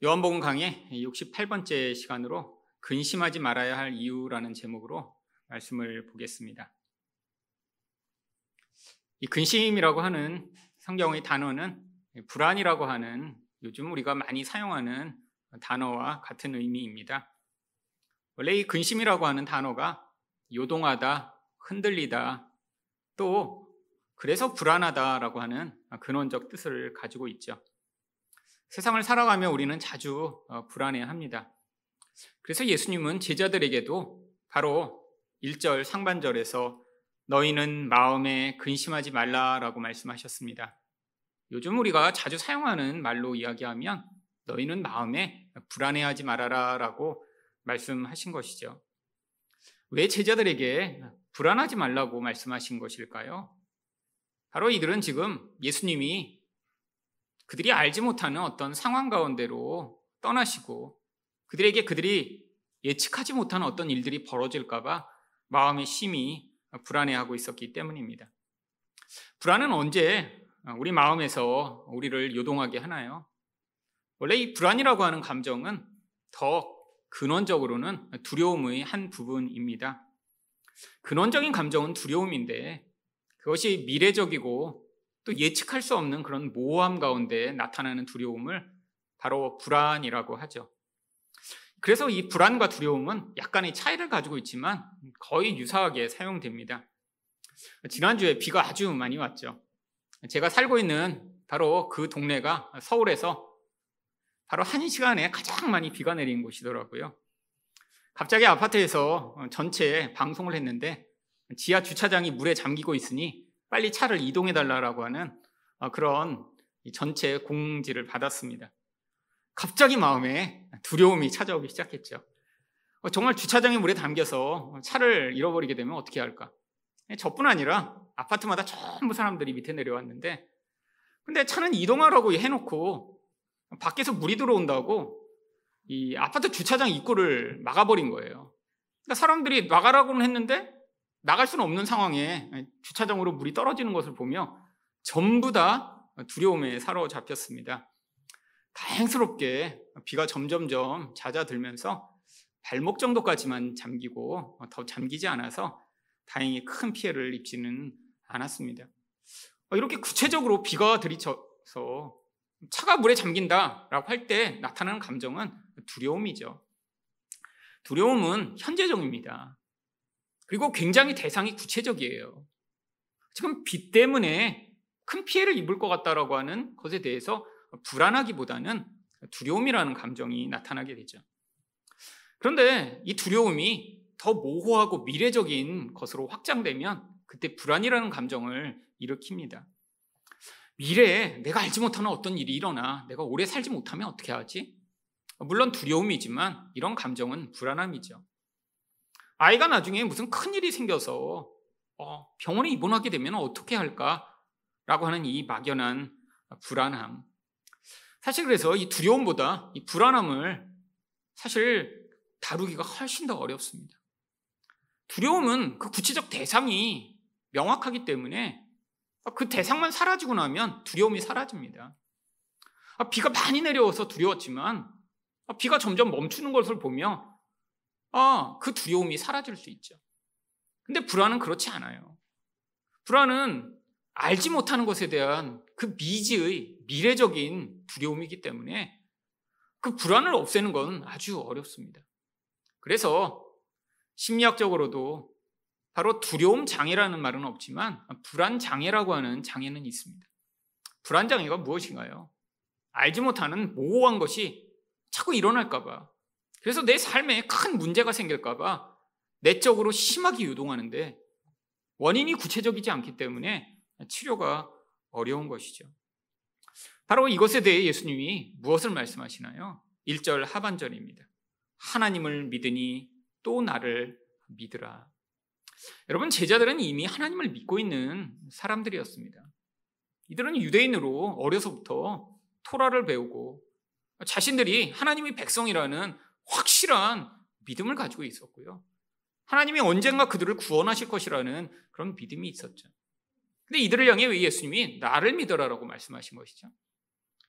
요한복음 강의 68번째 시간으로 근심하지 말아야 할 이유라는 제목으로 말씀을 보겠습니다. 이 근심이라고 하는 성경의 단어는 불안이라고 하는 요즘 우리가 많이 사용하는 단어와 같은 의미입니다. 원래 이 근심이라고 하는 단어가 요동하다, 흔들리다, 또 그래서 불안하다라고 하는 근원적 뜻을 가지고 있죠. 세상을 살아가며 우리는 자주 어, 불안해합니다. 그래서 예수님은 제자들에게도 바로 1절 상반절에서 너희는 마음에 근심하지 말라라고 말씀하셨습니다. 요즘 우리가 자주 사용하는 말로 이야기하면 너희는 마음에 불안해하지 말아라라고 말씀하신 것이죠. 왜 제자들에게 불안하지 말라고 말씀하신 것일까요? 바로 이들은 지금 예수님이 그들이 알지 못하는 어떤 상황 가운데로 떠나시고 그들에게 그들이 예측하지 못하는 어떤 일들이 벌어질까봐 마음의 심히 불안해하고 있었기 때문입니다. 불안은 언제 우리 마음에서 우리를 요동하게 하나요? 원래 이 불안이라고 하는 감정은 더 근원적으로는 두려움의 한 부분입니다. 근원적인 감정은 두려움인데 그것이 미래적이고 또 예측할 수 없는 그런 모호함 가운데 나타나는 두려움을 바로 불안이라고 하죠. 그래서 이 불안과 두려움은 약간의 차이를 가지고 있지만 거의 유사하게 사용됩니다. 지난주에 비가 아주 많이 왔죠. 제가 살고 있는 바로 그 동네가 서울에서 바로 한 시간에 가장 많이 비가 내린 곳이더라고요. 갑자기 아파트에서 전체 방송을 했는데 지하 주차장이 물에 잠기고 있으니 빨리 차를 이동해 달라고 하는 어, 그런 전체 공지를 받았습니다. 갑자기 마음에 두려움이 찾아오기 시작했죠. 어, 정말 주차장에 물에 담겨서 차를 잃어버리게 되면 어떻게 할까? 예, 저뿐 아니라 아파트마다 전부 사람들이 밑에 내려왔는데 근데 차는 이동하라고 해놓고 밖에서 물이 들어온다고 이 아파트 주차장 입구를 막아버린 거예요. 그러니까 사람들이 나가라고는 했는데 나갈 수는 없는 상황에 주차장으로 물이 떨어지는 것을 보며 전부 다 두려움에 사로잡혔습니다. 다행스럽게 비가 점점점 잦아들면서 발목 정도까지만 잠기고 더 잠기지 않아서 다행히 큰 피해를 입지는 않았습니다. 이렇게 구체적으로 비가 들이쳐서 차가 물에 잠긴다라고 할 때 나타나는 감정은 두려움이죠. 두려움은 현재적입니다. 그리고 굉장히 대상이 구체적이에요. 지금 비 때문에 큰 피해를 입을 것 같다라고 하는 것에 대해서 불안하기보다는 두려움이라는 감정이 나타나게 되죠. 그런데 이 두려움이 더 모호하고 미래적인 것으로 확장되면 그때 불안이라는 감정을 일으킵니다. 미래에 내가 알지 못하는 어떤 일이 일어나 내가 오래 살지 못하면 어떻게 하지? 물론 두려움이지만 이런 감정은 불안함이죠. 아이가 나중에 무슨 큰 일이 생겨서 어, 병원에 입원하게 되면 어떻게 할까라고 하는 이 막연한 불안함. 사실 그래서 이 두려움보다 이 불안함을 사실 다루기가 훨씬 더 어렵습니다. 두려움은 그 구체적 대상이 명확하기 때문에 그 대상만 사라지고 나면 두려움이 사라집니다. 아, 비가 많이 내려와서 두려웠지만 아, 비가 점점 멈추는 것을 보며 아, 그 두려움이 사라질 수 있죠. 근데 불안은 그렇지 않아요. 불안은 알지 못하는 것에 대한 그 미지의 미래적인 두려움이기 때문에 그 불안을 없애는 건 아주 어렵습니다. 그래서 심리학적으로도 바로 두려움 장애라는 말은 없지만 불안 장애라고 하는 장애는 있습니다. 불안 장애가 무엇인가요? 알지 못하는 모호한 것이 자꾸 일어날까봐 그래서 내 삶에 큰 문제가 생길까봐 내적으로 심하게 유동하는데 원인이 구체적이지 않기 때문에 치료가 어려운 것이죠. 바로 이것에 대해 예수님이 무엇을 말씀하시나요? 1절 하반절입니다. 하나님을 믿으니 또 나를 믿으라. 여러분, 제자들은 이미 하나님을 믿고 있는 사람들이었습니다. 이들은 유대인으로 어려서부터 토라를 배우고 자신들이 하나님의 백성이라는 확실한 믿음을 가지고 있었고요. 하나님이 언젠가 그들을 구원하실 것이라는 그런 믿음이 있었죠. 근데 이들을 향해 왜 예수님이 나를 믿어라라고 말씀하신 것이죠?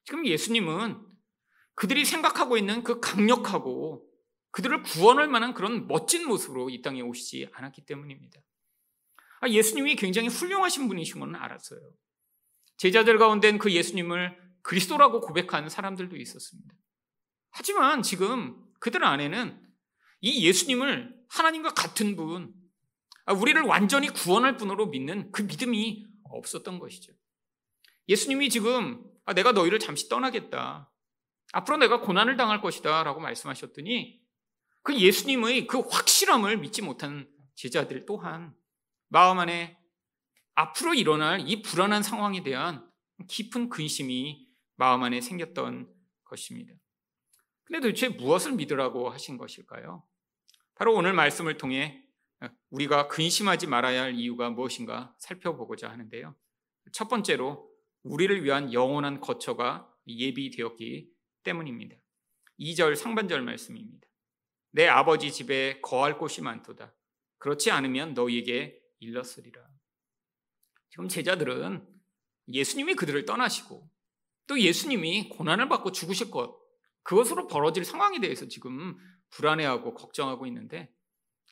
지금 예수님은 그들이 생각하고 있는 그 강력하고 그들을 구원할 만한 그런 멋진 모습으로 이 땅에 오시지 않았기 때문입니다. 아, 예수님이 굉장히 훌륭하신 분이신 건 알았어요. 제자들 가운데는 그 예수님을 그리스도라고 고백한 사람들도 있었습니다. 하지만 지금 그들 안에는 이 예수님을 하나님과 같은 분, 아, 우리를 완전히 구원할 분으로 믿는 그 믿음이 없었던 것이죠. 예수님이 지금 아, 내가 너희를 잠시 떠나겠다. 앞으로 내가 고난을 당할 것이다. 라고 말씀하셨더니 그 예수님의 그 확실함을 믿지 못한 제자들 또한 마음 안에 앞으로 일어날 이 불안한 상황에 대한 깊은 근심이 마음 안에 생겼던 것입니다. 근데 도대체 무엇을 믿으라고 하신 것일까요? 바로 오늘 말씀을 통해 우리가 근심하지 말아야 할 이유가 무엇인가 살펴보고자 하는데요. 첫 번째로 우리를 위한 영원한 거처가 예비되었기 때문입니다. 2절 상반절 말씀입니다. 내 아버지 집에 거할 곳이 많도다. 그렇지 않으면 너희에게 일렀으리라. 지금 제자들은 예수님이 그들을 떠나시고 또 예수님이 고난을 받고 죽으실 것, 그것으로 벌어질 상황에 대해서 지금 불안해하고 걱정하고 있는데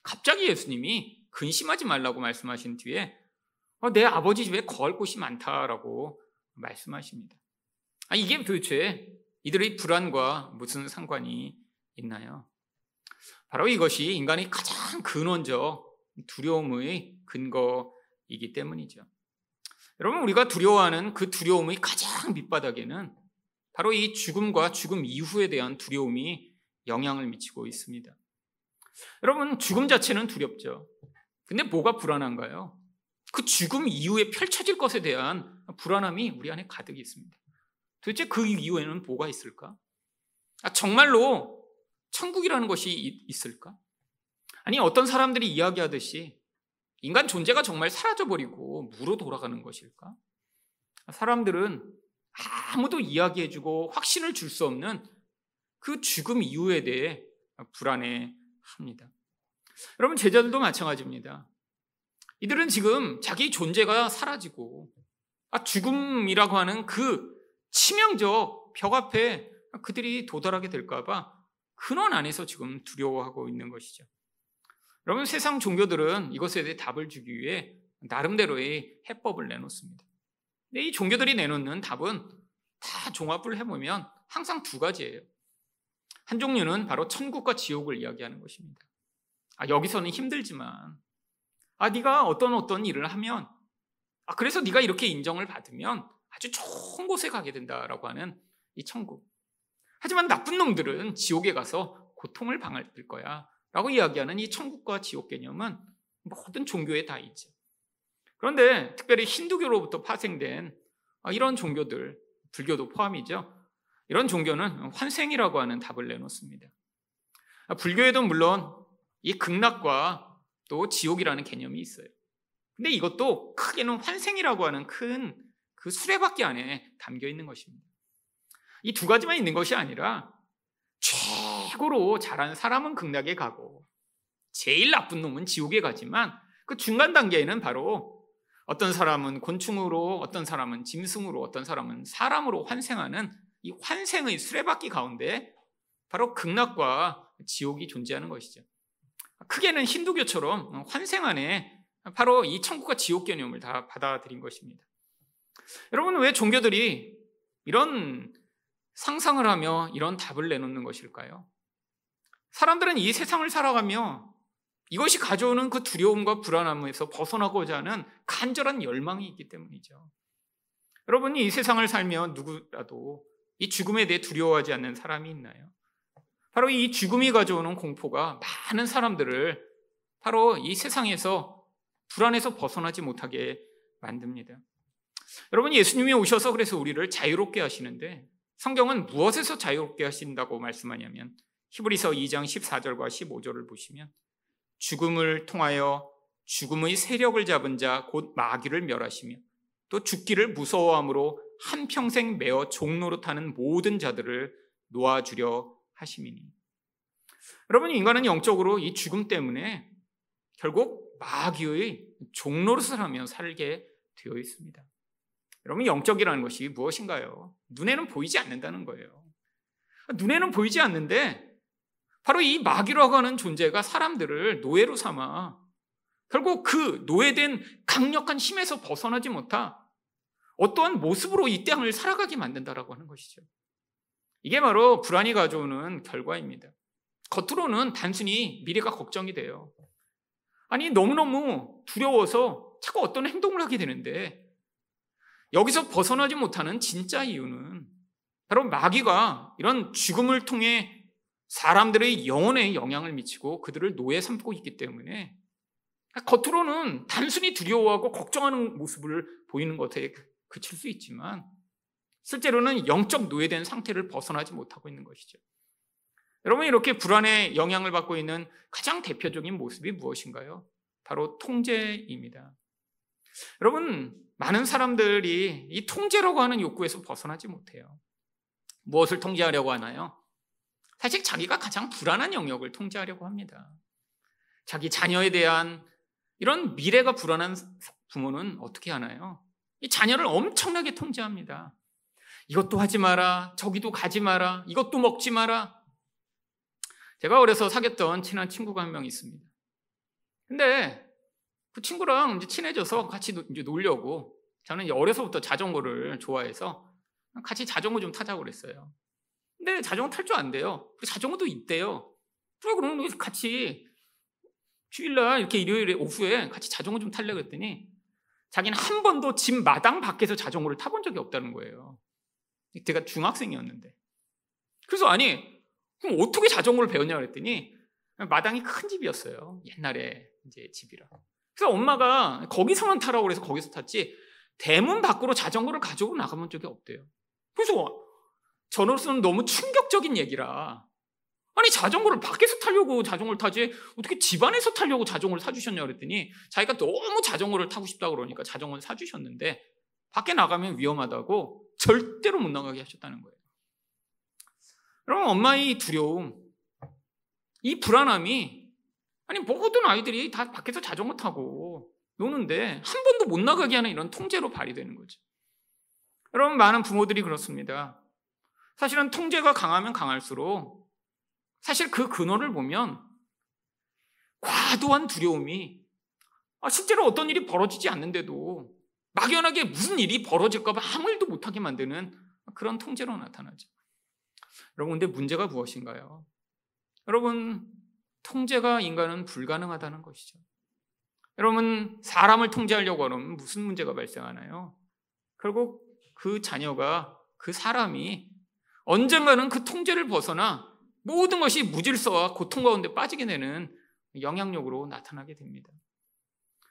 갑자기 예수님이 근심하지 말라고 말씀하신 뒤에 어, 내 아버지 집에 거할 곳이 많다라고 말씀하십니다. 아, 이게 도대체 이들의 불안과 무슨 상관이 있나요? 바로 이것이 인간의 가장 근원적 두려움의 근거이기 때문이죠. 여러분, 우리가 두려워하는 그 두려움의 가장 밑바닥에는 바로 이 죽음과 죽음 이후에 대한 두려움이 영향을 미치고 있습니다. 여러분, 죽음 자체는 두렵죠. 근데 뭐가 불안한가요? 그 죽음 이후에 펼쳐질 것에 대한 불안함이 우리 안에 가득 있습니다. 도대체 그 이후에는 뭐가 있을까? 아, 정말로 천국이라는 것이 있을까? 아니, 어떤 사람들이 이야기하듯이 인간 존재가 정말 사라져버리고 무로 돌아가는 것일까? 사람들은 아무도 이야기해주고 확신을 줄 수 없는 그 죽음 이후에 대해 불안해 합니다. 여러분, 제자들도 마찬가지입니다. 이들은 지금 자기 존재가 사라지고 아, 죽음이라고 하는 그 치명적 벽 앞에 그들이 도달하게 될까봐 근원 안에서 지금 두려워하고 있는 것이죠. 여러분 세상 종교들은 이것에 대해 답을 주기 위해 나름대로의 해법을 내놓습니다. 근데 이 종교들이 내놓는 답은 다 종합을 해보면 항상 두 가지예요. 한 종류는 바로 천국과 지옥을 이야기하는 것입니다. 아, 여기서는 힘들지만, 아, 네가 어떤 어떤 일을 하면, 아, 그래서 네가 이렇게 인정을 받으면 아주 좋은 곳에 가게 된다라고 하는 이 천국. 하지만 나쁜 놈들은 지옥에 가서 고통을 방할 거야. 라고 이야기하는 이 천국과 지옥 개념은 모든 종교에 다 있죠. 그런데 특별히 힌두교로부터 파생된 이런 종교들, 불교도 포함이죠. 이런 종교는 환생이라고 하는 답을 내놓습니다. 불교에도 물론 이 극락과 또 지옥이라는 개념이 있어요. 근데 이것도 크게는 환생이라고 하는 큰 그 수레바퀴 안에 담겨 있는 것입니다. 이 두 가지만 있는 것이 아니라 최고로 잘한 사람은 극락에 가고 제일 나쁜 놈은 지옥에 가지만 그 중간 단계에는 바로 어떤 사람은 곤충으로, 어떤 사람은 짐승으로, 어떤 사람은 사람으로 환생하는 이 환생의 수레바퀴 가운데 바로 극락과 지옥이 존재하는 것이죠. 크게는 힌두교처럼 환생 안에 바로 이 천국과 지옥 개념을 다 받아들인 것입니다. 여러분, 왜 종교들이 이런 상상을 하며 이런 답을 내놓는 것일까요? 사람들은 이 세상을 살아가며 이것이 가져오는 그 두려움과 불안함에서 벗어나고자 하는 간절한 열망이 있기 때문이죠. 여러분이 이 세상을 살며 누구라도 이 죽음에 대해 두려워하지 않는 사람이 있나요? 바로 이 죽음이 가져오는 공포가 많은 사람들을 바로 이 세상에서 불안에서 벗어나지 못하게 만듭니다. 여러분 예수님이 오셔서 그래서 우리를 자유롭게 하시는데 성경은 무엇에서 자유롭게 하신다고 말씀하냐면 히브리서 2장 14절과 15절을 보시면 죽음을 통하여 죽음의 세력을 잡은 자 곧 마귀를 멸하시며 또 죽기를 무서워함으로 한평생 매어 종로로 타는 모든 자들을 놓아주려 하심이니 여러분 인간은 영적으로 이 죽음 때문에 결국 마귀의 종로릇을 하며 살게 되어 있습니다. 여러분 영적이라는 것이 무엇인가요? 눈에는 보이지 않는다는 거예요. 눈에는 보이지 않는데 바로 이 마귀라고 하는 존재가 사람들을 노예로 삼아 결국 그 노예된 강력한 힘에서 벗어나지 못하 어떠한 모습으로 이 땅을 살아가게 만든다라고 하는 것이죠. 이게 바로 불안이 가져오는 결과입니다. 겉으로는 단순히 미래가 걱정이 돼요. 아니, 너무너무 두려워서 자꾸 어떤 행동을 하게 되는데 여기서 벗어나지 못하는 진짜 이유는 바로 마귀가 이런 죽음을 통해 사람들의 영혼에 영향을 미치고 그들을 노예 삼고 있기 때문에 겉으로는 단순히 두려워하고 걱정하는 모습을 보이는 것에 그칠 수 있지만 실제로는 영적 노예된 상태를 벗어나지 못하고 있는 것이죠. 여러분 이렇게 불안에 영향을 받고 있는 가장 대표적인 모습이 무엇인가요? 바로 통제입니다. 여러분 많은 사람들이 이 통제라고 하는 욕구에서 벗어나지 못해요. 무엇을 통제하려고 하나요? 사실 자기가 가장 불안한 영역을 통제하려고 합니다. 자기 자녀에 대한 이런 미래가 불안한 부모는 어떻게 하나요? 이 자녀를 엄청나게 통제합니다. 이것도 하지 마라, 저기도 가지 마라, 이것도 먹지 마라. 제가 어려서 사귀었던 친한 친구가 한 명 있습니다. 근데 그 친구랑 이제 친해져서 같이 이제 놀려고 저는 어려서부터 자전거를 좋아해서 같이 자전거 좀 타자고 그랬어요. 근데 자전거 탈 줄 안 돼요. 자전거도 있대요. 그래 그러면 같이 주일날 이렇게 일요일에 오후에 같이 자전거 좀 탈래 그랬더니 자기는 한 번도 집 마당 밖에서 자전거를 타본 적이 없다는 거예요. 제가 중학생이었는데. 그래서 아니, 그럼 어떻게 자전거를 배웠냐 그랬더니 마당이 큰 집이었어요. 옛날에 이제 집이라. 그래서 엄마가 거기서만 타라고 그래서 거기서 탔지 대문 밖으로 자전거를 가지고 나가본 적이 없대요. 그래서 저로서는 너무 충격적인 얘기라. 아니 자전거를 밖에서 타려고 자전거를 타지 어떻게 집안에서 타려고 자전거를 사주셨냐 그랬더니 자기가 너무 자전거를 타고 싶다 그러니까 자전거를 사주셨는데 밖에 나가면 위험하다고 절대로 못 나가게 하셨다는 거예요. 여러분 엄마의 두려움, 이 불안함이 아니 모든 아이들이 다 밖에서 자전거 타고 노는데 한 번도 못 나가게 하는 이런 통제로 발휘되는 거죠. 여러분 많은 부모들이 그렇습니다. 사실은 통제가 강하면 강할수록 사실 그 근원을 보면 과도한 두려움이 아, 실제로 어떤 일이 벌어지지 않는데도 막연하게 무슨 일이 벌어질까봐 아무 일도 못하게 만드는 그런 통제로 나타나죠. 여러분, 근데 문제가 무엇인가요? 여러분, 통제가 인간은 불가능하다는 것이죠. 여러분, 사람을 통제하려고 하면 무슨 문제가 발생하나요? 결국 그 자녀가, 그 사람이 언젠가는 그 통제를 벗어나 모든 것이 무질서와 고통 가운데 빠지게 되는 영향력으로 나타나게 됩니다.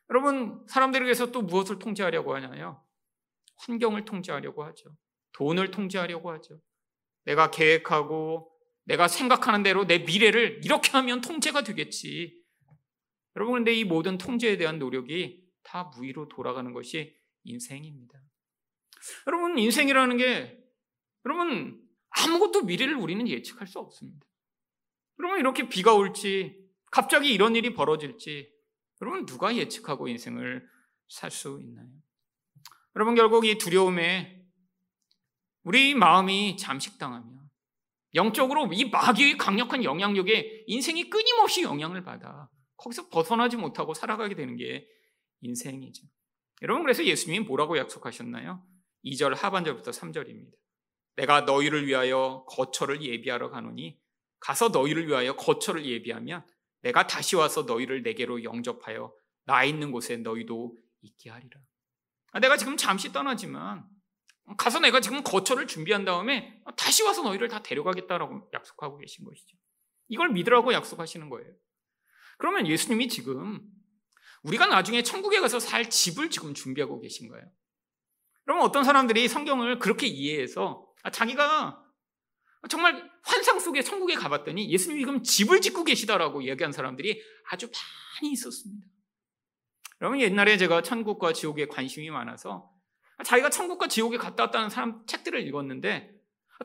여러분, 사람들에게서 또 무엇을 통제하려고 하냐요? 환경을 통제하려고 하죠. 돈을 통제하려고 하죠. 내가 계획하고 내가 생각하는 대로 내 미래를 이렇게 하면 통제가 되겠지. 여러분, 근데 이 모든 통제에 대한 노력이 다 무의로 돌아가는 것이 인생입니다. 여러분, 인생이라는 게, 여러분, 아무것도 미래를 우리는 예측할 수 없습니다. 여러분, 이렇게 비가 올지, 갑자기 이런 일이 벌어질지, 여러분, 누가 예측하고 인생을 살 수 있나요? 여러분, 결국 이 두려움에 우리 마음이 잠식당하면 영적으로 이 마귀의 강력한 영향력에 인생이 끊임없이 영향을 받아 거기서 벗어나지 못하고 살아가게 되는 게 인생이죠. 여러분, 그래서 예수님이 뭐라고 약속하셨나요? 2절 하반절부터 3절입니다. 내가 너희를 위하여 거처를 예비하러 가노니 가서 너희를 위하여 거처를 예비하면 내가 다시 와서 너희를 내게로 영접하여 나 있는 곳에 너희도 있게 하리라. 아, 내가 지금 잠시 떠나지만 가서 내가 지금 거처를 준비한 다음에 다시 와서 너희를 다 데려가겠다라고 약속하고 계신 것이죠. 이걸 믿으라고 약속하시는 거예요. 그러면 예수님이 지금 우리가 나중에 천국에 가서 살 집을 지금 준비하고 계신 거예요. 그러면 어떤 사람들이 성경을 그렇게 이해해서 아, 자기가 정말 환상 속에 천국에 가봤더니 예수님이 지금 집을 짓고 계시다라고 얘기한 사람들이 아주 많이 있었습니다. 여러분 옛날에 제가 천국과 지옥에 관심이 많아서 자기가 천국과 지옥에 갔다 왔다는 사람 책들을 읽었는데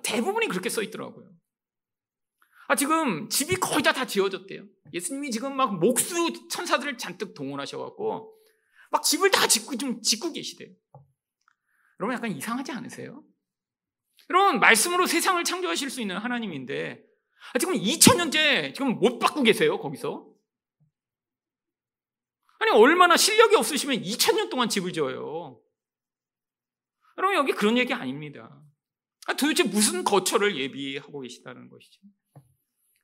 대부분이 그렇게 써 있더라고요. 아, 지금 집이 거의 다 다 지어졌대요. 예수님이 지금 막 목수 천사들을 잔뜩 동원하셔갖고 막 집을 다 짓고 좀 짓고 계시대요. 여러분 약간 이상하지 않으세요? 여러분 말씀으로 세상을 창조하실 수 있는 하나님인데 아, 지금 2000년째 지금 못 받고 계세요 거기서? 아니 얼마나 실력이 없으시면 2000년 동안 집을 지어요. 여러분 여기 그런 얘기 아닙니다. 아, 도대체 무슨 거처를 예비하고 계시다는 것이죠?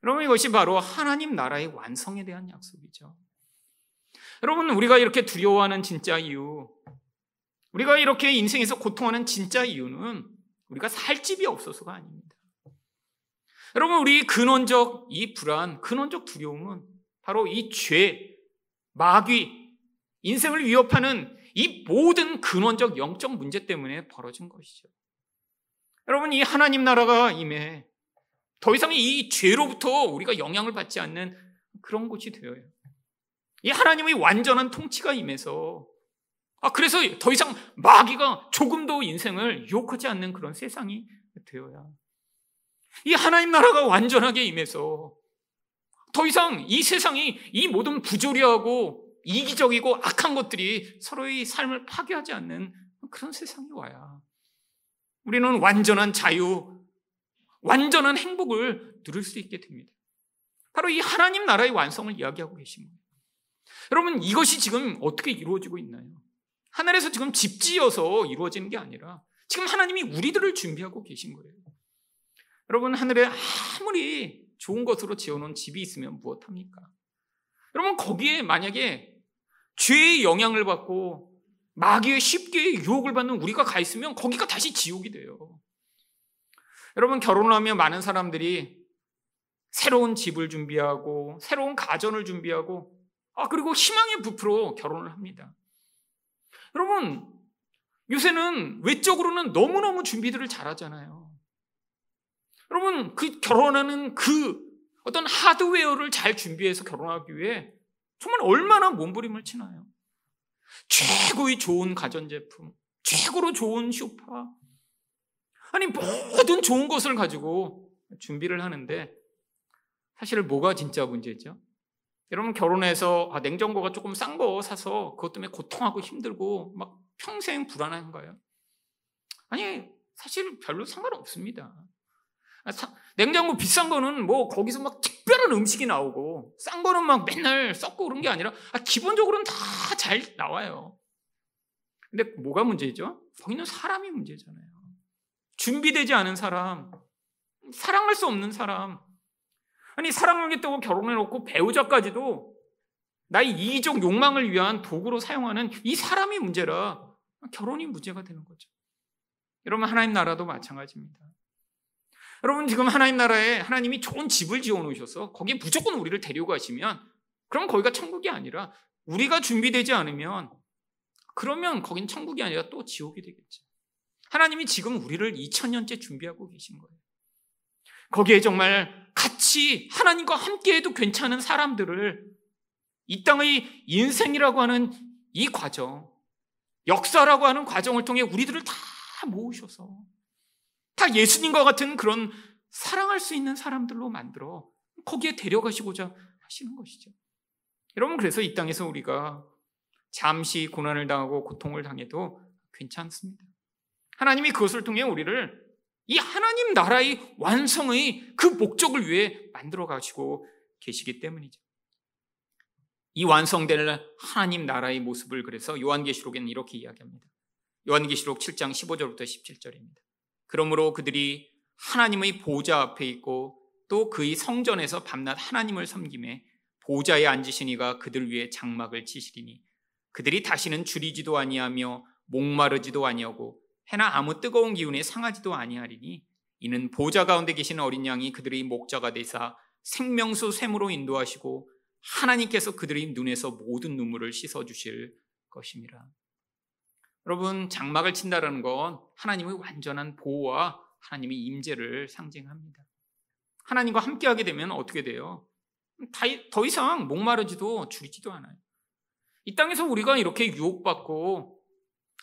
여러분 이것이 바로 하나님 나라의 완성에 대한 약속이죠. 여러분 우리가 이렇게 두려워하는 진짜 이유 우리가 이렇게 인생에서 고통하는 진짜 이유는 우리가 살 집이 없어서가 아닙니다. 여러분, 우리 근원적 이 불안, 근원적 두려움은 바로 이 죄, 마귀, 인생을 위협하는 이 모든 근원적 영적 문제 때문에 벌어진 것이죠. 여러분, 이 하나님 나라가 임해 더 이상 이 죄로부터 우리가 영향을 받지 않는 그런 곳이 되어요. 이 하나님의 완전한 통치가 임해서 아, 그래서 더 이상 마귀가 조금도 인생을 유혹하지 않는 그런 세상이 되어야. 이 하나님 나라가 완전하게 임해서 더 이상 이 세상이 이 모든 부조리하고 이기적이고 악한 것들이 서로의 삶을 파괴하지 않는 그런 세상이 와야. 우리는 완전한 자유, 완전한 행복을 누릴 수 있게 됩니다. 바로 이 하나님 나라의 완성을 이야기하고 계십니다. 여러분, 이것이 지금 어떻게 이루어지고 있나요? 하늘에서 지금 집 지어서 이루어지는 게 아니라 지금 하나님이 우리들을 준비하고 계신 거예요. 여러분, 하늘에 아무리 좋은 것으로 지어놓은 집이 있으면 무엇합니까? 여러분, 거기에 만약에 죄의 영향을 받고 마귀의 쉽게 유혹을 받는 우리가 가 있으면 거기가 다시 지옥이 돼요. 여러분, 결혼을 하면 많은 사람들이 새로운 집을 준비하고 새로운 가전을 준비하고 아, 그리고 희망의 부프로 결혼을 합니다. 여러분, 요새는 외적으로는 너무너무 준비들을 잘하잖아요. 여러분, 그 결혼하는 그 어떤 하드웨어를 잘 준비해서 결혼하기 위해 정말 얼마나 몸부림을 치나요? 최고의 좋은 가전제품, 최고로 좋은 쇼파. 아니, 모든 좋은 것을 가지고 준비를 하는데 사실 뭐가 진짜 문제죠? 여러분 결혼해서 아, 냉장고가 조금 싼 거 사서 그것 때문에 고통하고 힘들고 막 평생 불안한 거예요. 아니 사실 별로 상관없습니다. 아, 사, 냉장고 비싼 거는 뭐 거기서 막 특별한 음식이 나오고 싼 거는 막 맨날 썩고 그런 게 아니라 아, 기본적으로는 다 잘 나와요. 근데 뭐가 문제죠? 거기는 사람이 문제잖아요. 준비되지 않은 사람, 사랑할 수 없는 사람, 아니 사랑하겠다고 결혼해놓고 배우자까지도 나의 이기적 욕망을 위한 도구로 사용하는 이 사람이 문제라 결혼이 문제가 되는 거죠. 여러분 하나님 나라도 마찬가지입니다. 여러분 지금 하나님 나라에 하나님이 좋은 집을 지어 놓으셔서 거기에 무조건 우리를 데려가시면 그럼 거기가 천국이 아니라 우리가 준비되지 않으면 그러면 거긴 천국이 아니라 또 지옥이 되겠죠. 하나님이 지금 우리를 2000년째 준비하고 계신 거예요. 거기에 정말 같이 하나님과 함께해도 괜찮은 사람들을 이 땅의 인생이라고 하는 이 과정, 역사라고 하는 과정을 통해 우리들을 다 모으셔서 다 예수님과 같은 그런 사랑할 수 있는 사람들로 만들어 거기에 데려가시고자 하시는 것이죠. 여러분, 그래서 이 땅에서 우리가 잠시 고난을 당하고 고통을 당해도 괜찮습니다. 하나님이 그것을 통해 우리를 이 하나님 나라의 완성의 그 목적을 위해 만들어 가시고 계시기 때문이죠. 이 완성될 하나님 나라의 모습을 그래서 요한계시록에는 이렇게 이야기합니다. 요한계시록 7장 15절부터 17절입니다. 그러므로 그들이 하나님의 보좌 앞에 있고 또 그의 성전에서 밤낮 하나님을 섬김에 보좌에 앉으신 이가 그들 위에 장막을 치시리니 그들이 다시는 줄이지도 아니하며 목마르지도 아니하고 해나 아무 뜨거운 기운에 상하지도 아니하리니 이는 보좌 가운데 계신 어린 양이 그들의 목자가 되사 생명수 샘으로 인도하시고 하나님께서 그들의 눈에서 모든 눈물을 씻어 주실 것입니다. 여러분 장막을 친다라는 건 하나님의 완전한 보호와 하나님의 임재를 상징합니다. 하나님과 함께하게 되면 어떻게 돼요? 더 이상 목마르지도 줄이지도 않아요. 이 땅에서 우리가 이렇게 유혹받고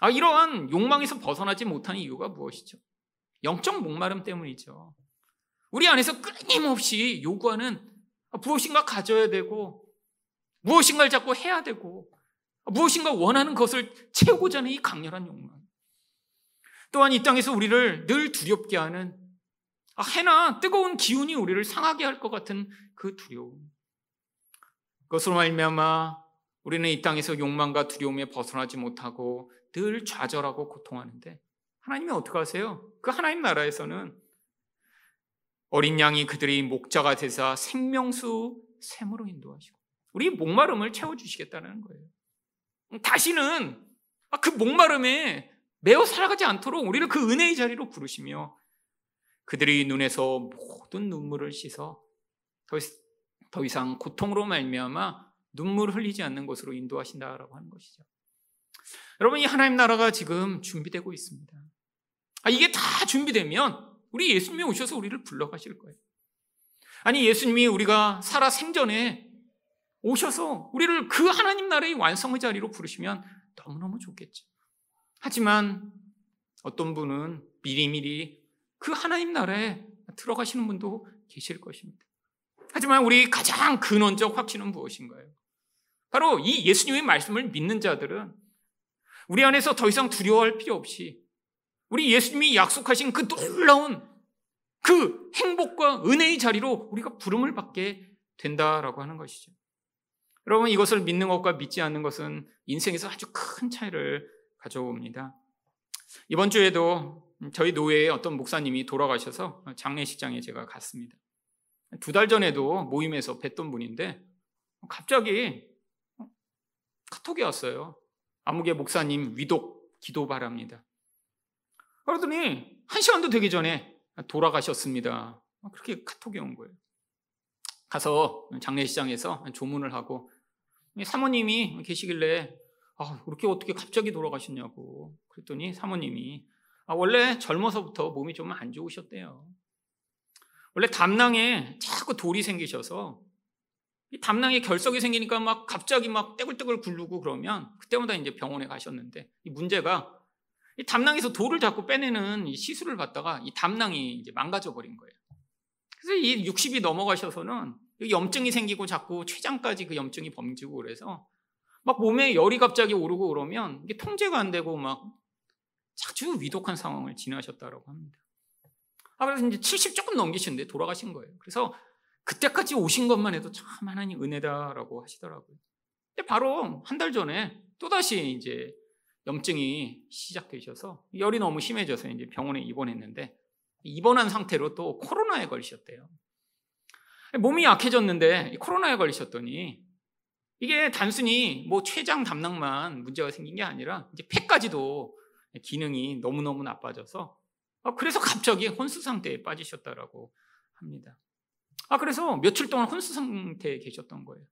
아, 이러한 욕망에서 벗어나지 못하는 이유가 무엇이죠? 영적 목마름 때문이죠. 우리 안에서 끊임없이 요구하는 무엇인가 가져야 되고 무엇인가를 자꾸 해야 되고 무엇인가 원하는 것을 채우고자 하는 이 강렬한 욕망. 또한 이 땅에서 우리를 늘 두렵게 하는 아, 해나 뜨거운 기운이 우리를 상하게 할 것 같은 그 두려움. 그것으로 말미암아 우리는 이 땅에서 욕망과 두려움에 벗어나지 못하고 늘 좌절하고 고통하는데 하나님이 어떻게 하세요? 그 하나님 나라에서는 어린 양이 그들의 목자가 되사 생명수 샘으로 인도하시고 우리 목마름을 채워주시겠다는 거예요. 다시는 그 목마름에 매어 살아가지 않도록 우리를 그 은혜의 자리로 부르시며 그들의 눈에서 모든 눈물을 씻어 더 이상 고통으로 말미암아 눈물 흘리지 않는 곳으로 인도하신다라고 하는 것이죠. 여러분 이 하나님 나라가 지금 준비되고 있습니다. 아, 이게 다 준비되면 우리 예수님이 오셔서 우리를 불러가실 거예요. 아니 예수님이 우리가 살아 생전에 오셔서 우리를 그 하나님 나라의 완성의 자리로 부르시면 너무너무 좋겠죠. 하지만 어떤 분은 미리미리 그 하나님 나라에 들어가시는 분도 계실 것입니다. 하지만 우리 가장 근원적 확신은 무엇인가요? 바로 이 예수님의 말씀을 믿는 자들은 우리 안에서 더 이상 두려워할 필요 없이 우리 예수님이 약속하신 그 놀라운 그 행복과 은혜의 자리로 우리가 부름을 받게 된다라고 하는 것이죠. 여러분 이것을 믿는 것과 믿지 않는 것은 인생에서 아주 큰 차이를 가져옵니다. 이번 주에도 저희 노예의 어떤 목사님이 돌아가셔서 장례식장에 제가 갔습니다. 두 달 전에도 모임에서 뵀던 분인데 갑자기 카톡이 왔어요. 아무개 목사님 위독 기도 바랍니다. 그러더니 한 시간도 되기 전에 돌아가셨습니다. 그렇게 카톡이 온 거예요. 가서 장례식장에서 조문을 하고 사모님이 계시길래 아, 그렇게 어떻게 갑자기 돌아가셨냐고 그랬더니 사모님이 아, 원래 젊어서부터 몸이 좀 안 좋으셨대요. 원래 담낭에 자꾸 돌이 생기셔서 이 담낭에 결석이 생기니까 막 갑자기 막 떼굴떼굴 굴르고 그러면 그때마다 이제 병원에 가셨는데 이 문제가 이 담낭에서 돌을 자꾸 빼내는 이 시술을 받다가 이 담낭이 이제 망가져 버린 거예요. 그래서 이 60이 넘어가셔서는 염증이 생기고 자꾸 췌장까지 그 염증이 범지고 그래서 막 몸에 열이 갑자기 오르고 그러면 이게 통제가 안 되고 막 아주 위독한 상황을 지나셨다라고 합니다. 아, 그래서 이제 70 조금 넘기시는데 돌아가신 거예요. 그래서 그때까지 오신 것만 해도 참 하나님 은혜다라고 하시더라고요. 근데 바로 한 달 전에 또다시 이제 염증이 시작되셔서 열이 너무 심해져서 이제 병원에 입원했는데 입원한 상태로 또 코로나에 걸리셨대요. 몸이 약해졌는데 코로나에 걸리셨더니 이게 단순히 뭐 췌장 담낭만 문제가 생긴 게 아니라 이제 폐까지도 기능이 너무너무 나빠져서 아, 그래서 갑자기 혼수 상태에 빠지셨다라고 합니다. 아, 그래서 며칠 동안 혼수 상태에 계셨던 거예요.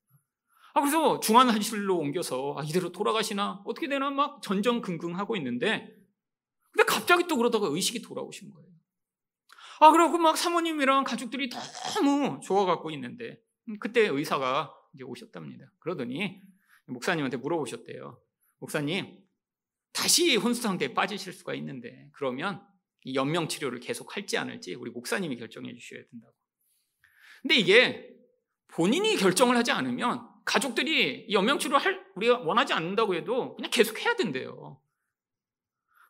아, 그래서 중환환실로 옮겨서 아, 이대로 돌아가시나 어떻게 되나 막 전전긍긍하고 있는데 근데 갑자기 또 그러다가 의식이 돌아오신 거예요. 아, 그러고 막 사모님이랑 가족들이 너무 좋아갖고 있는데 그때 의사가 이제 오셨답니다. 그러더니 목사님한테 물어보셨대요. 목사님, 다시 혼수 상태에 빠지실 수가 있는데 그러면 이 연명 치료를 계속 할지 안 할지 우리 목사님이 결정해 주셔야 된다고. 근데 이게 본인이 결정을 하지 않으면 가족들이 이 연명 치료를 우리가 원하지 않는다고 해도 그냥 계속 해야 된대요.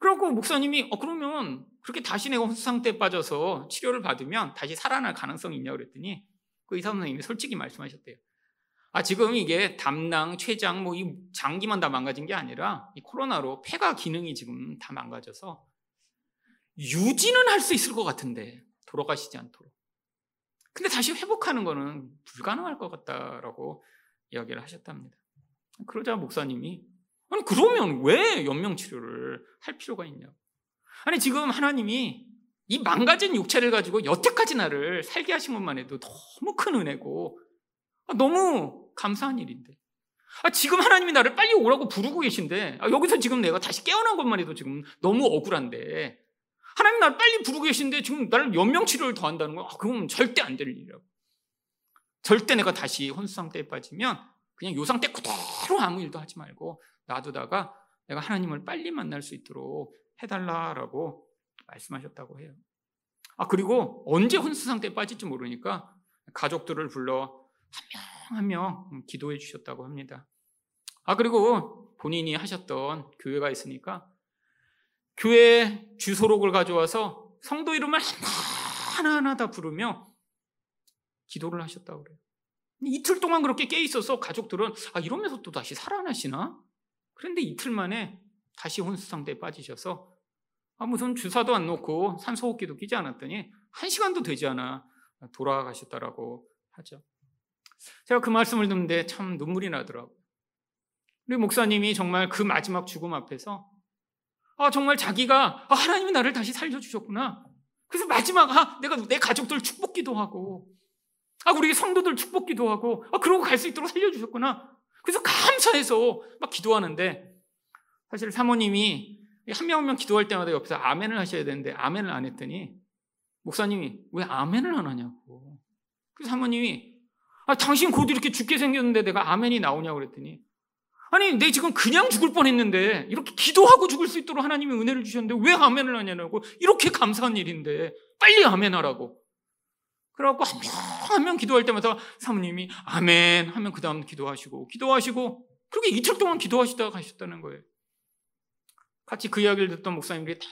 그러고 목사님이 어 그러면 그렇게 다시 내가 혼수 상태에 빠져서 치료를 받으면 다시 살아날 가능성이 있냐 그랬더니 그 의사 선생님이 솔직히 말씀하셨대요. 아, 지금 이게 담낭, 췌장, 뭐 이 장기만 다 망가진 게 아니라 이 코로나로 폐가 기능이 지금 다 망가져서 유지는 할 수 있을 것 같은데 돌아가시지 않도록. 근데 다시 회복하는 거는 불가능할 것 같다라고 이야기를 하셨답니다. 그러자 목사님이 아니 그러면 왜 연명 치료를 할 필요가 있냐고. 아니 지금 하나님이 이 망가진 육체를 가지고 여태까지 나를 살게 하신 것만 해도 너무 큰 은혜고 아, 너무 감사한 일인데. 아, 지금 하나님이 나를 빨리 오라고 부르고 계신데, 아, 여기서 지금 내가 다시 깨어난 것만 해도 지금 너무 억울한데, 하나님 나를 빨리 부르고 계신데 지금 나를 연명 치료를 더 한다는 거, 아, 그건 절대 안 될 일이라고. 절대 내가 다시 혼수 상태에 빠지면 그냥 요 상태 그대로 아무 일도 하지 말고 놔두다가 내가 하나님을 빨리 만날 수 있도록 해달라라고 말씀하셨다고 해요. 아, 그리고 언제 혼수 상태에 빠질지 모르니까 가족들을 불러 한 명 한명 기도해 주셨다고 합니다. 아, 그리고 본인이 하셨던 교회가 있으니까 교회 주소록을 가져와서 성도 이름을 하나하나 다 부르며 기도를 하셨다고 그래요. 이틀 동안 그렇게 깨 있어서 가족들은 아 이러면서 또 다시 살아나시나? 그런데 이틀 만에 다시 혼수 상태에 빠지셔서 아 무슨 주사도 안 놓고 산소호흡기도 끼지 않았더니 한 시간도 되지 않아 돌아가셨다라고 하죠. 제가 그 말씀을 듣는데 참 눈물이 나더라고요. 우리 목사님이 정말 그 마지막 죽음 앞에서 아 정말 자기가 아, 하나님이 나를 다시 살려주셨구나. 그래서 마지막 아 내가 내 가족들 축복기도 하고 아 우리 성도들 축복기도 하고 아 그러고 갈 수 있도록 살려주셨구나. 그래서 감사해서 막 기도하는데 사실 사모님이 한 명 한 명 기도할 때마다 옆에서 아멘을 하셔야 되는데 아멘을 안 했더니 목사님이 왜 아멘을 안 하냐고. 그래서 사모님이 아, 당신 곧 이렇게 죽게 생겼는데 내가 아멘이 나오냐고 그랬더니 아니, 내 지금 그냥 죽을 뻔 했는데 이렇게 기도하고 죽을 수 있도록 하나님이 은혜를 주셨는데 왜 아멘을 하냐고. 이렇게 감사한 일인데 빨리 아멘 하라고. 그래갖고 한 명 한 명 기도할 때마다 사모님이 아멘 하면 그 다음 기도하시고 기도하시고 그렇게 이틀 동안 기도하시다가 가셨다는 거예요. 같이 그 이야기를 듣던 목사님들이 다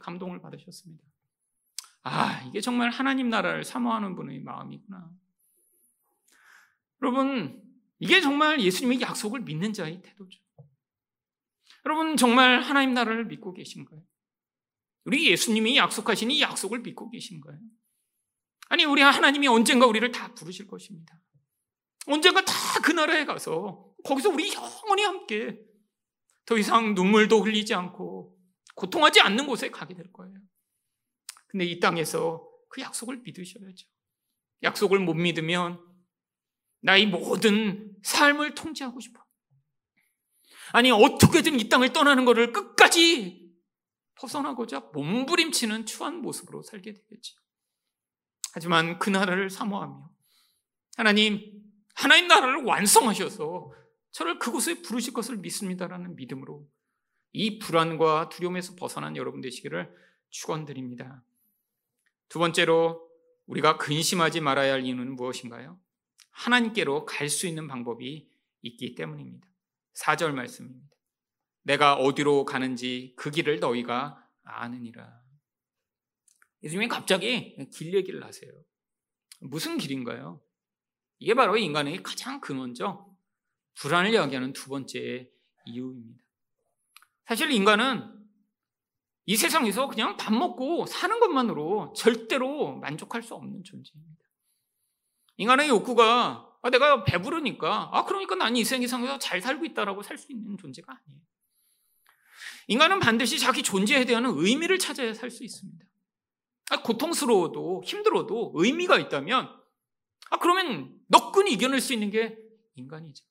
감동을 받으셨습니다. 아, 이게 정말 하나님 나라를 사모하는 분의 마음이구나. 여러분, 이게 정말 예수님의 약속을 믿는 자의 태도죠. 여러분, 정말 하나님 나라를 믿고 계신가요? 우리 예수님이 약속하신 이 약속을 믿고 계신가요? 아니, 우리 하나님이 언젠가 우리를 다 부르실 것입니다. 언젠가 다 그 나라에 가서 거기서 우리 영원히 함께 더 이상 눈물도 흘리지 않고 고통하지 않는 곳에 가게 될 거예요. 근데 이 땅에서 그 약속을 믿으셔야죠. 약속을 못 믿으면 나의 모든 삶을 통제하고 싶어. 아니, 어떻게든 이 땅을 떠나는 것을 끝까지 벗어나고자 몸부림치는 추한 모습으로 살게 되겠지. 하지만 그 나라를 사모하며 하나님, 하나님 나라를 완성하셔서 저를 그곳에 부르실 것을 믿습니다라는 믿음으로 이 불안과 두려움에서 벗어난 여러분 되시기를 축원드립니다. 두 번째로 우리가 근심하지 말아야 할 이유는 무엇인가요? 하나님께로 갈 수 있는 방법이 있기 때문입니다. 4절 말씀입니다. 내가 어디로 가는지 그 길을 너희가 아느니라. 예수님이 갑자기 길 얘기를 하세요. 무슨 길인가요? 이게 바로 인간의 가장 근원적 불안을 이야기하는 두 번째 이유입니다. 사실 인간은 이 세상에서 그냥 밥 먹고 사는 것만으로 절대로 만족할 수 없는 존재입니다. 인간의 욕구가 아, 내가 배부르니까 아 그러니까 난 이 세상에서 잘 살고 있다라고 살 수 있는 존재가 아니에요. 인간은 반드시 자기 존재에 대한 의미를 찾아야 살 수 있습니다. 아, 고통스러워도 힘들어도 의미가 있다면 아 그러면 너끈히 이겨낼 수 있는 게 인간이죠.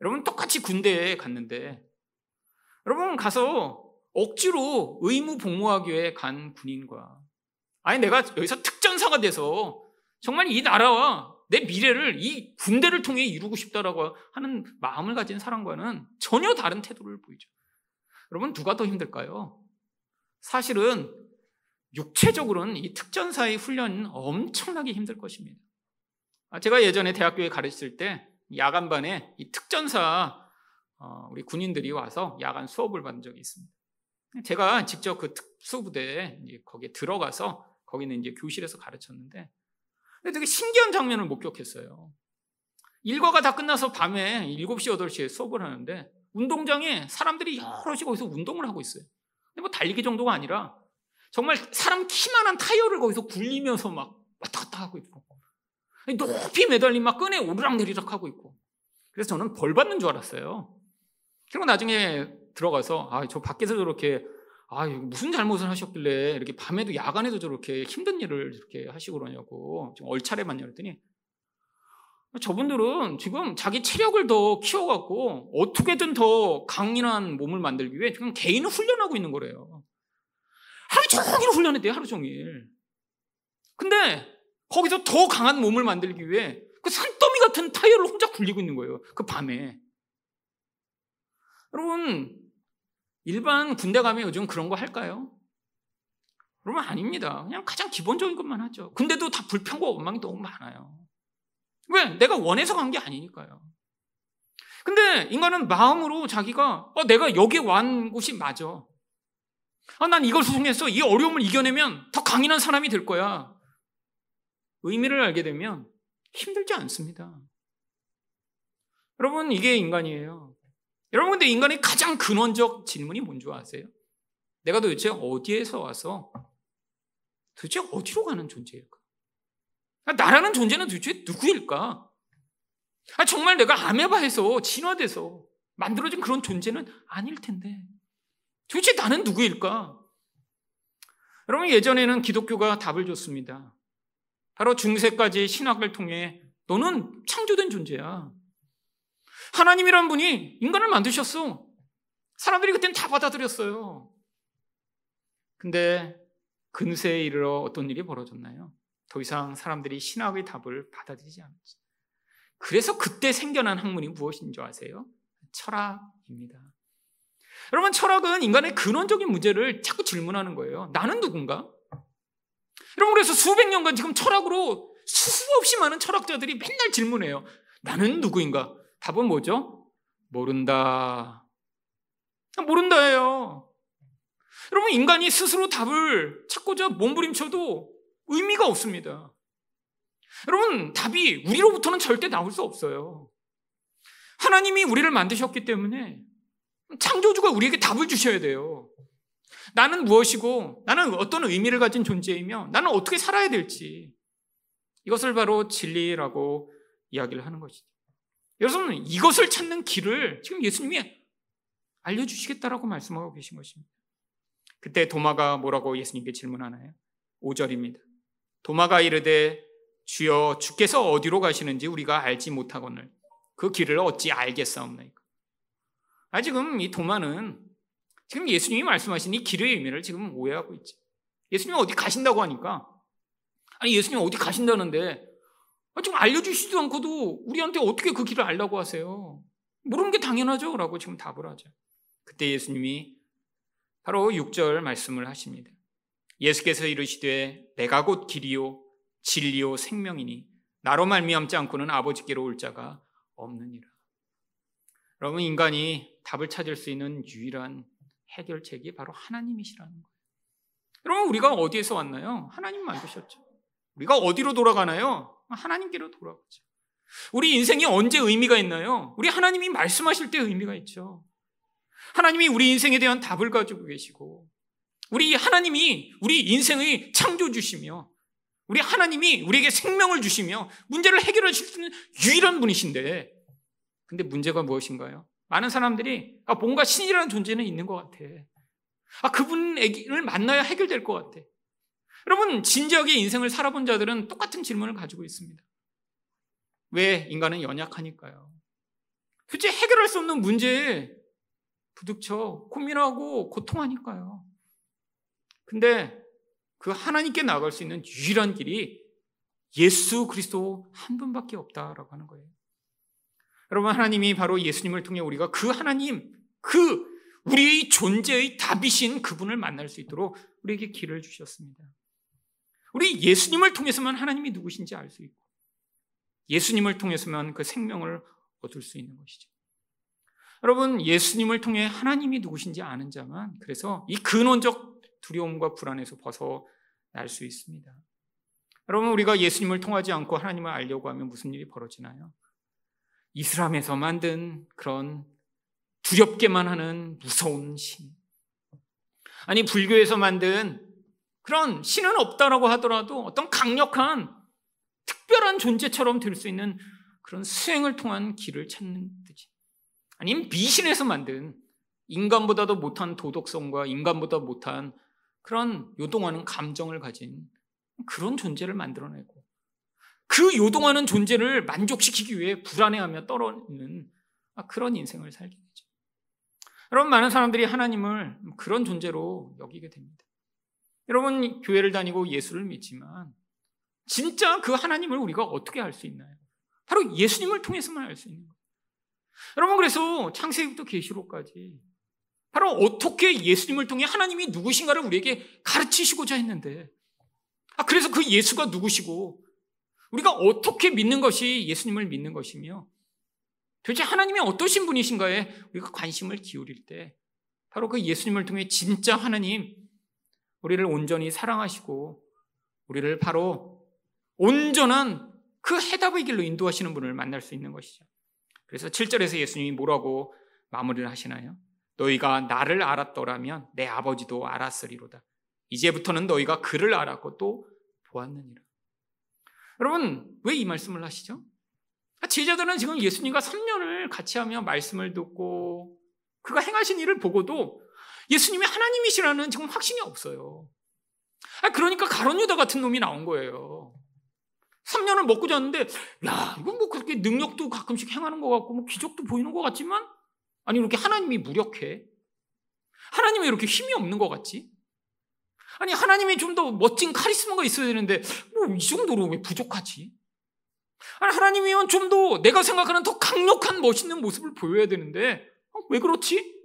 여러분 똑같이 군대에 갔는데 여러분 가서 억지로 의무 복무하기 위해 간 군인과 아니 내가 여기서 특전사가 돼서 정말 이 나라와 내 미래를 이 군대를 통해 이루고 싶다라고 하는 마음을 가진 사람과는 전혀 다른 태도를 보이죠. 여러분 누가 더 힘들까요? 사실은 육체적으로는 이 특전사의 훈련은 엄청나게 힘들 것입니다. 아, 제가 예전에 대학교에 가르칠 때 야간반에 이 특전사 어, 우리 군인들이 와서 야간 수업을 받은 적이 있습니다. 제가 직접 그 특수부대에 거기에 들어가서 거기는 이제 교실에서 가르쳤는데 되게 신기한 장면을 목격했어요. 일과가 다 끝나서 밤에 7시, 8시에 수업을 하는데 운동장에 사람들이 여럿이 거기서 운동을 하고 있어요. 근데 뭐 달리기 정도가 아니라 정말 사람 키만한 타이어를 거기서 굴리면서 막 왔다 갔다 하고 있고 높이 매달린 막 끈에 오르락내리락 하고 있고 그래서 저는 벌 받는 줄 알았어요. 그리고 나중에 들어가서 아 저 밖에서 저렇게 아 무슨 잘못을 하셨길래 이렇게 밤에도 야간에도 저렇게 힘든 일을 이렇게 하시고 그러냐고 좀 얼차례만 열었더니 저분들은 지금 자기 체력을 더 키워갖고 어떻게든 더 강인한 몸을 만들기 위해 지금 개인을 훈련하고 있는 거래요. 하루 종일 훈련했대요, 하루 종일. 근데 거기서 더 강한 몸을 만들기 위해 그 산더미 같은 타이어를 혼자 굴리고 있는 거예요. 그 밤에. 여러분, 일반 군대 가면 요즘 그런 거 할까요? 여러분, 아닙니다. 그냥 가장 기본적인 것만 하죠. 근데도 다 불평과 원망이 너무 많아요. 왜? 내가 원해서 간 게 아니니까요. 근데 인간은 마음으로 자기가 어, 내가 여기 완 곳이 맞아. 아, 난 이걸 수송해서 이 어려움을 이겨내면 더 강인한 사람이 될 거야. 의미를 알게 되면 힘들지 않습니다. 여러분, 이게 인간이에요. 여러분, 근데 인간의 가장 근원적 질문이 뭔지 아세요? 내가 도대체 어디에서 와서 도대체 어디로 가는 존재일까? 아, 나라는 존재는 도대체 누구일까? 아, 정말 내가 아메바에서 진화돼서 만들어진 그런 존재는 아닐 텐데. 도대체 나는 누구일까? 여러분, 예전에는 기독교가 답을 줬습니다. 바로 중세까지 신학을 통해 너는 창조된 존재야. 하나님이란 분이 인간을 만드셨어. 사람들이 그때는 다 받아들였어요. 근데 근세에 이르러 어떤 일이 벌어졌나요? 더 이상 사람들이 신학의 답을 받아들이지 않았죠. 그래서 그때 생겨난 학문이 무엇인 줄 아세요? 철학입니다. 여러분, 철학은 인간의 근원적인 문제를 자꾸 질문하는 거예요. 나는 누군가? 여러분, 그래서 수백 년간 지금 철학으로 수없이 많은 철학자들이 맨날 질문해요. 나는 누구인가? 답은 뭐죠? 모른다. 모른다예요. 여러분, 인간이 스스로 답을 찾고자 몸부림쳐도 의미가 없습니다. 여러분, 답이 우리로부터는 절대 나올 수 없어요. 하나님이 우리를 만드셨기 때문에 창조주가 우리에게 답을 주셔야 돼요. 나는 무엇이고, 나는 어떤 의미를 가진 존재이며, 나는 어떻게 살아야 될지. 이것을 바로 진리라고 이야기를 하는 것이죠. 여러분, 이것을 찾는 길을 지금 예수님이 알려주시겠다라고 말씀하고 계신 것입니다. 그때 도마가 뭐라고 예수님께 질문하나요? 5절입니다. 도마가 이르되 주여 주께서 어디로 가시는지 우리가 알지 못하거늘 그 길을 어찌 알겠사옵나이까. 아 지금 이 도마는 지금 예수님이 말씀하신 이 길의 의미를 지금 오해하고 있죠. 예수님이 어디 가신다고 하니까 아니 예수님 어디 가신다는데 아, 지금 알려주시지도 않고도 우리한테 어떻게 그 길을 알라고 하세요? 모르는 게 당연하죠. 라고 지금 답을 하죠. 그때 예수님이 바로 6절 말씀을 하십니다. 예수께서 이르시되 내가 곧 길이요 진리요 생명이니 나로 말미암지 않고는 아버지께로 올 자가 없느니라. 여러분 인간이 답을 찾을 수 있는 유일한 해결책이 바로 하나님이시라는 거예요. 여러분 우리가 어디에서 왔나요? 하나님 만드셨죠. 우리가 어디로 돌아가나요? 하나님께로 돌아가죠. 우리 인생이 언제 의미가 있나요? 우리 하나님이 말씀하실 때 의미가 있죠. 하나님이 우리 인생에 대한 답을 가지고 계시고, 우리 하나님이 우리 인생의 창조주시며, 우리 하나님이 우리에게 생명을 주시며, 문제를 해결하실 수 있는 유일한 분이신데, 근데 문제가 무엇인가요? 많은 사람들이, 아, 뭔가 신이라는 존재는 있는 것 같아. 아, 그분을 만나야 해결될 것 같아. 여러분, 진지하게 인생을 살아본 자들은 똑같은 질문을 가지고 있습니다. 왜 인간은 연약하니까요. 도대체 해결할 수 없는 문제에 부득쳐 고민하고 고통하니까요. 근데 그 하나님께 나갈 수 있는 유일한 길이 예수 그리스도 한 분밖에 없다라고 하는 거예요. 여러분, 하나님이 바로 예수님을 통해 우리가 그 하나님, 그 우리의 존재의 답이신 그분을 만날 수 있도록 우리에게 길을 주셨습니다. 우리 예수님을 통해서만 하나님이 누구신지 알 수 있고, 예수님을 통해서만 그 생명을 얻을 수 있는 것이죠. 여러분, 예수님을 통해 하나님이 누구신지 아는 자만 그래서 이 근원적 두려움과 불안에서 벗어날 수 있습니다. 여러분, 우리가 예수님을 통하지 않고 하나님을 알려고 하면 무슨 일이 벌어지나요? 이슬람에서 만든 그런 두렵게만 하는 무서운 신. 아니, 불교에서 만든 그런 신은 없다라고 하더라도 어떤 강력한 특별한 존재처럼 될 수 있는 그런 수행을 통한 길을 찾는 듯이. 아니면 미신에서 만든 인간보다도 못한 도덕성과 인간보다 못한 그런 요동하는 감정을 가진 그런 존재를 만들어내고 그 요동하는 존재를 만족시키기 위해 불안해하며 떨어지는 그런 인생을 살게 되죠. 여러분, 많은 사람들이 하나님을 그런 존재로 여기게 됩니다. 여러분, 교회를 다니고 예수를 믿지만 진짜 그 하나님을 우리가 어떻게 알 수 있나요? 바로 예수님을 통해서만 알 수 있는 거예요. 여러분 그래서 창세기부터 계시록까지 바로 어떻게 예수님을 통해 하나님이 누구신가를 우리에게 가르치시고자 했는데 아 그래서 그 예수가 누구시고 우리가 어떻게 믿는 것이 예수님을 믿는 것이며 도대체 하나님이 어떠신 분이신가에 우리가 관심을 기울일 때 바로 그 예수님을 통해 진짜 하나님, 우리를 온전히 사랑하시고, 우리를 바로 온전한 그 해답의 길로 인도하시는 분을 만날 수 있는 것이죠. 그래서 7절에서 예수님이 뭐라고 마무리를 하시나요? 너희가 나를 알았더라면 내 아버지도 알았으리로다. 이제부터는 너희가 그를 알았고 또 보았느니라. 여러분, 왜 이 말씀을 하시죠? 제자들은 지금 예수님과 3년을 같이 하며 말씀을 듣고 그가 행하신 일을 보고도 예수님이 하나님이시라는 지금 확신이 없어요. 그러니까 가론 유다 같은 놈이 나온 거예요. 3년을 먹고 잤는데, 야, 이건 뭐 그렇게 능력도 가끔씩 행하는 것 같고, 뭐 기적도 보이는 것 같지만, 아니, 이렇게 하나님이 무력해. 하나님이 이렇게 힘이 없는 것 같지? 아니, 하나님이 좀 더 멋진 카리스마가 있어야 되는데, 뭐, 이 정도로 왜 부족하지? 아니, 하나님이면 좀 더 내가 생각하는 더 강력한 멋있는 모습을 보여야 되는데, 어, 왜 그렇지?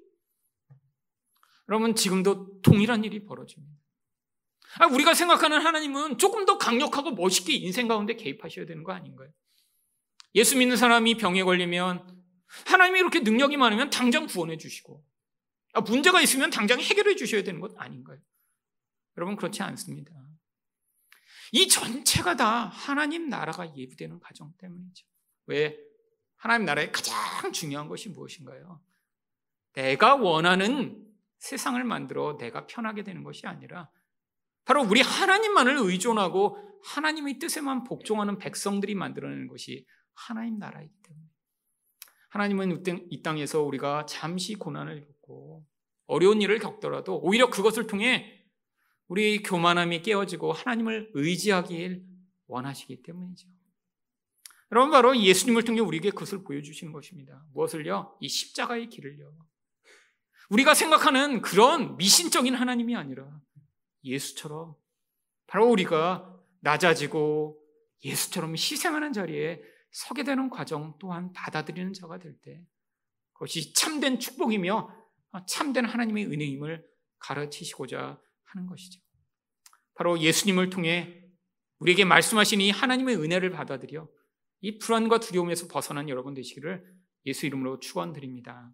여러분, 지금도 동일한 일이 벌어집니다. 아, 우리가 생각하는 하나님은 조금 더 강력하고 멋있게 인생 가운데 개입하셔야 되는 거 아닌가요? 예수 믿는 사람이 병에 걸리면 하나님이 이렇게 능력이 많으면 당장 구원해 주시고 아, 문제가 있으면 당장 해결해 주셔야 되는 것 아닌가요? 여러분 그렇지 않습니다. 이 전체가 다 하나님 나라가 예비되는 과정 때문이죠. 왜? 하나님 나라의 가장 중요한 것이 무엇인가요? 내가 원하는 세상을 만들어 내가 편하게 되는 것이 아니라 바로 우리 하나님만을 의존하고 하나님의 뜻에만 복종하는 백성들이 만들어내는 것이 하나님 나라이기 때문에 하나님은 이 땅에서 우리가 잠시 고난을 겪고 어려운 일을 겪더라도 오히려 그것을 통해 우리 교만함이 깨어지고 하나님을 의지하길 원하시기 때문이죠. 여러분 바로 예수님을 통해 우리에게 그것을 보여주시는 것입니다. 무엇을요? 이 십자가의 길을요. 우리가 생각하는 그런 미신적인 하나님이 아니라 예수처럼 바로 우리가 낮아지고 예수처럼 희생하는 자리에 서게 되는 과정 또한 받아들이는 자가 될 때 그것이 참된 축복이며 참된 하나님의 은혜임을 가르치시고자 하는 것이죠. 바로 예수님을 통해 우리에게 말씀하신 이 하나님의 은혜를 받아들여 이 불안과 두려움에서 벗어난 여러분 되시기를 예수 이름으로 축원드립니다.